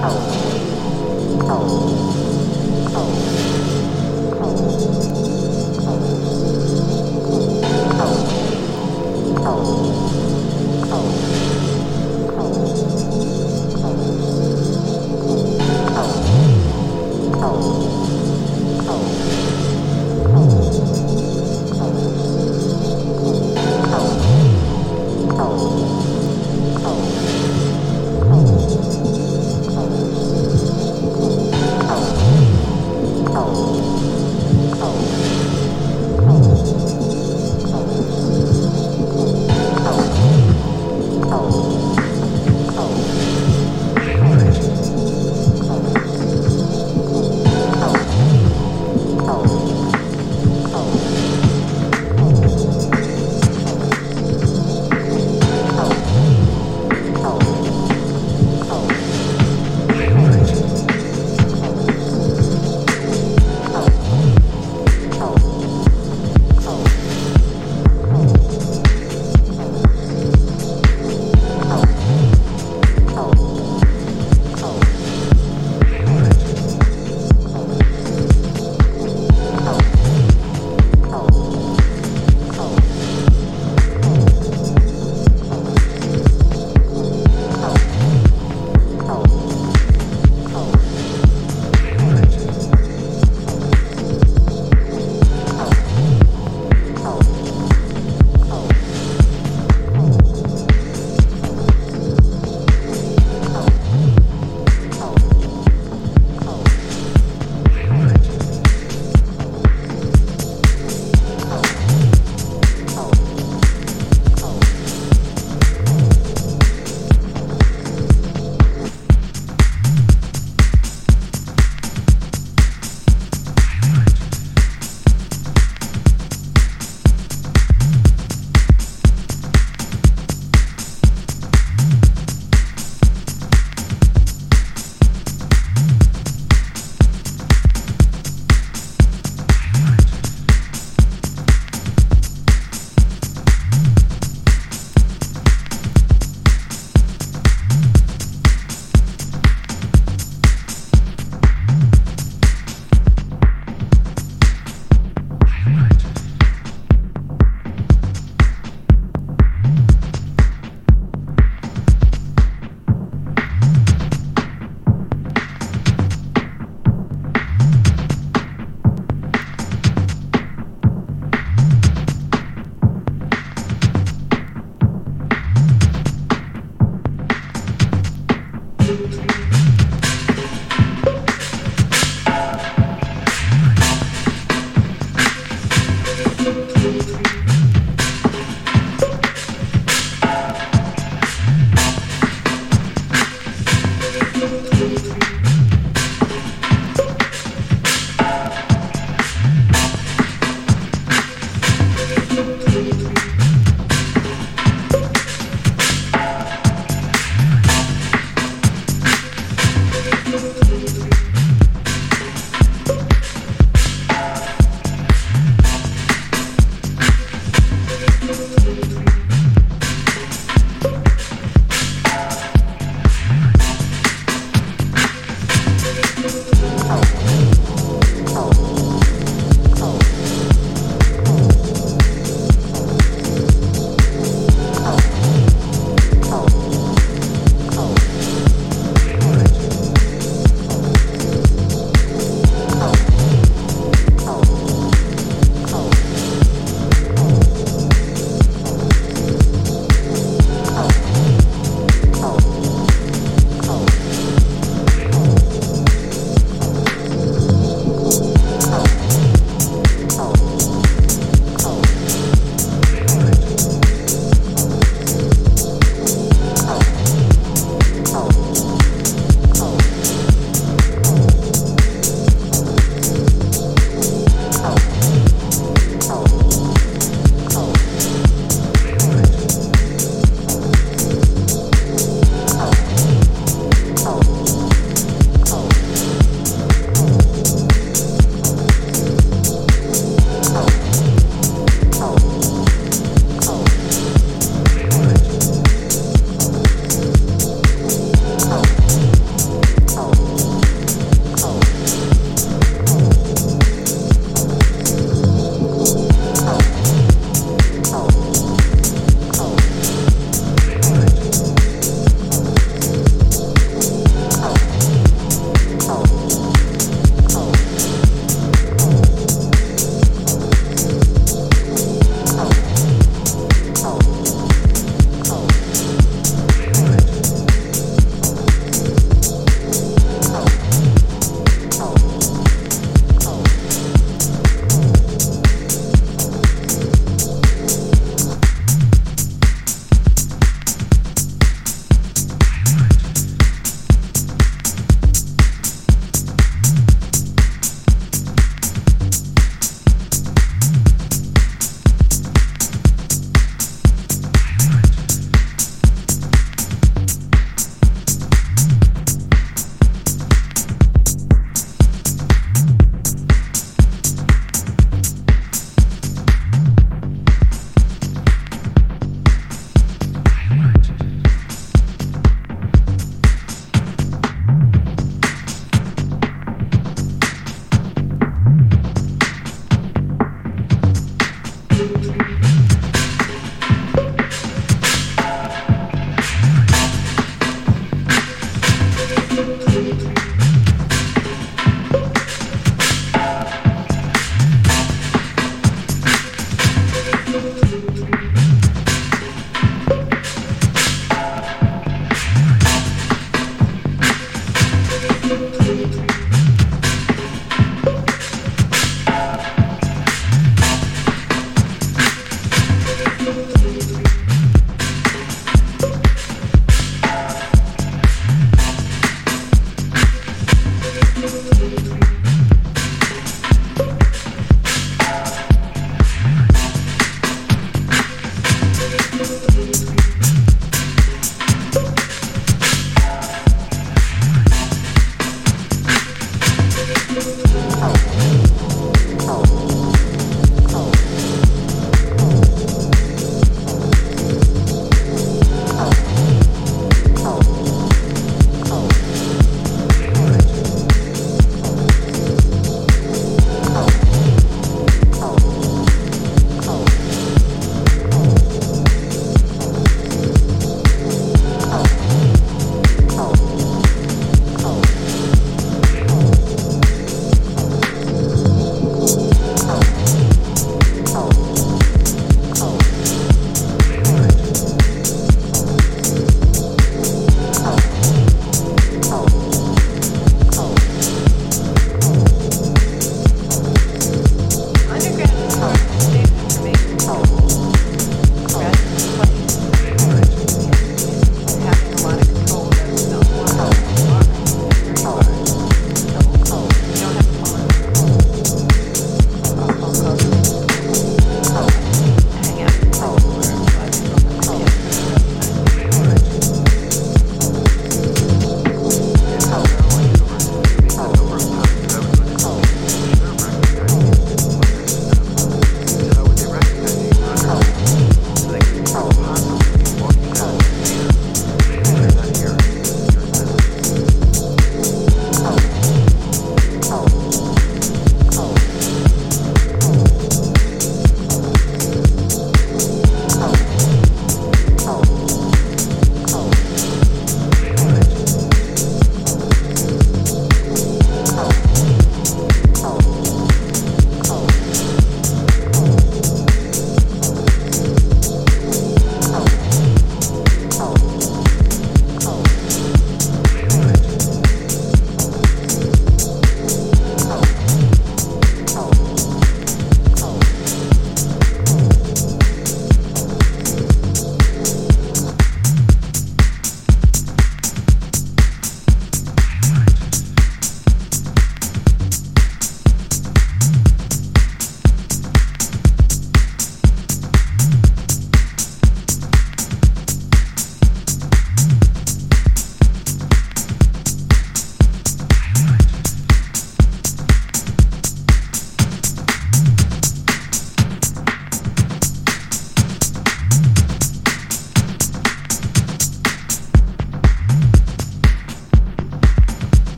好。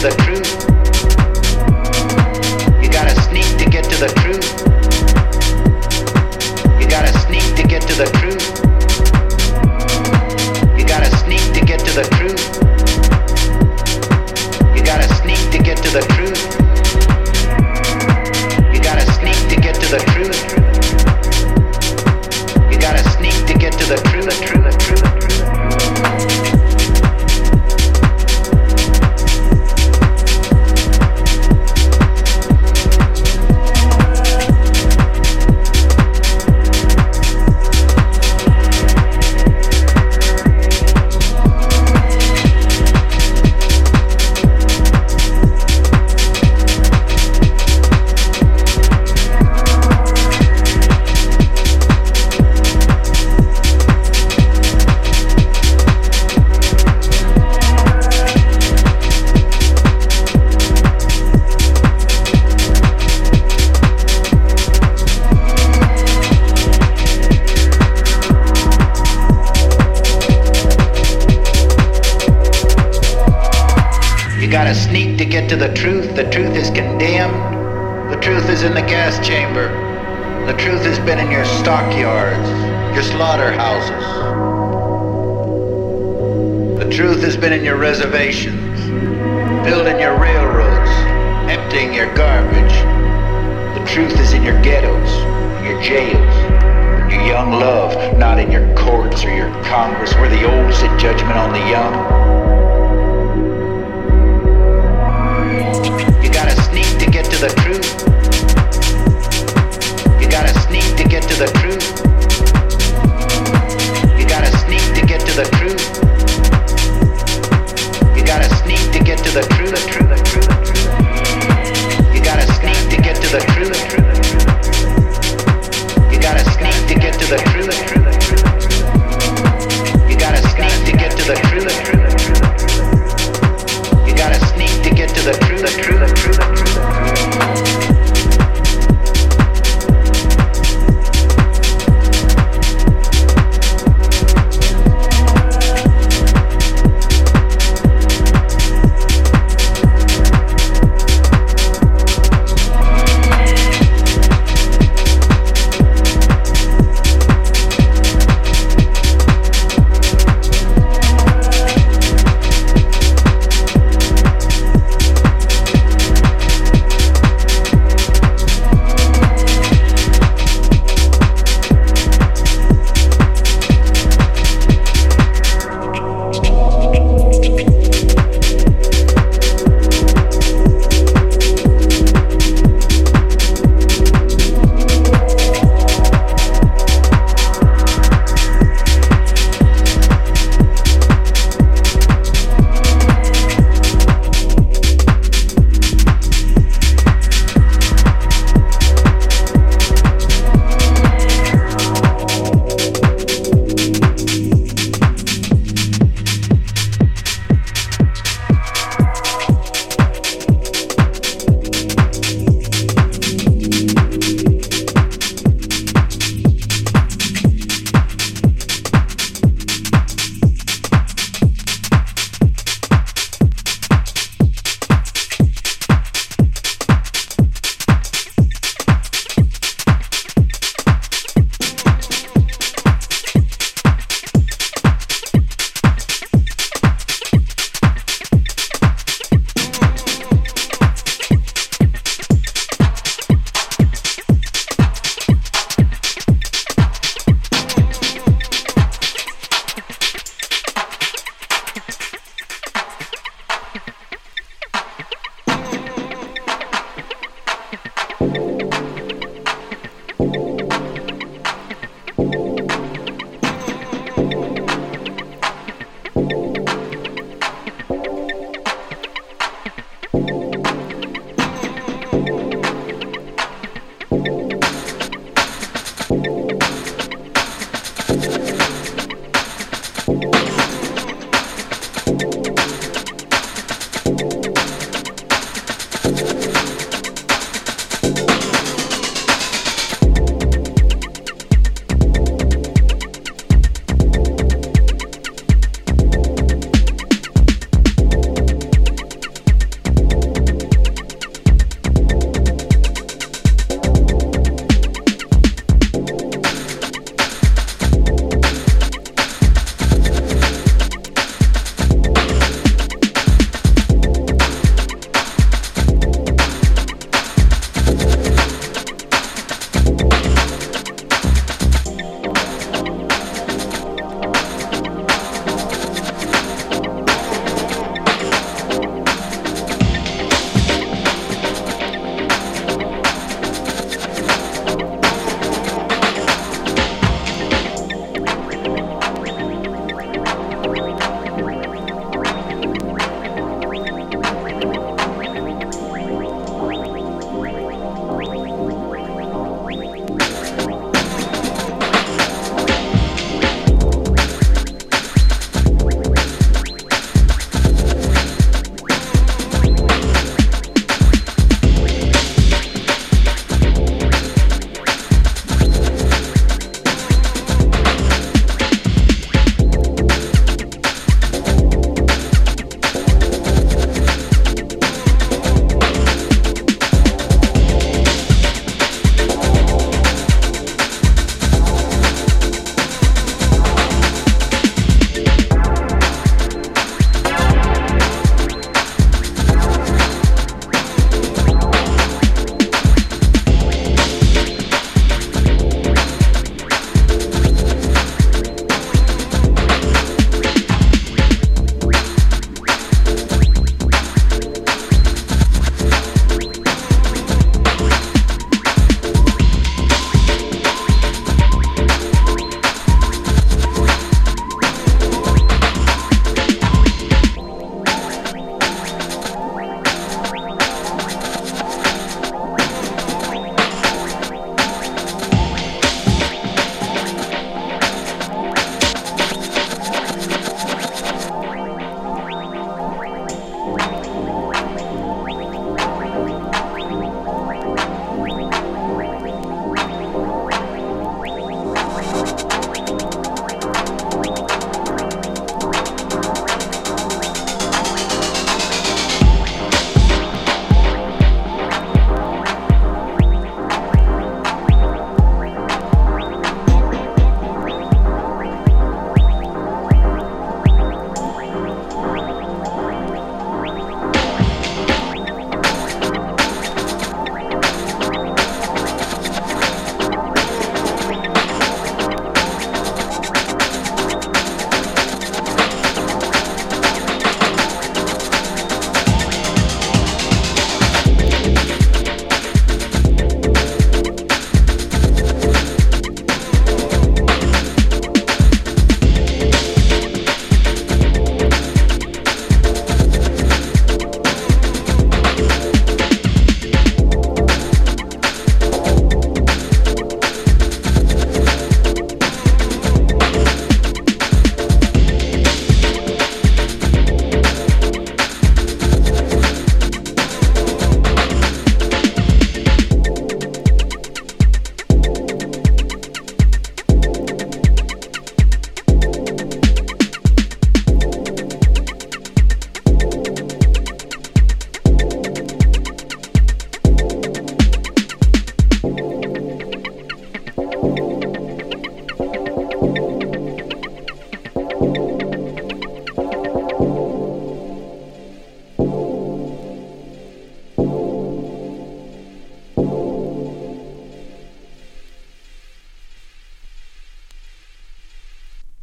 Sneak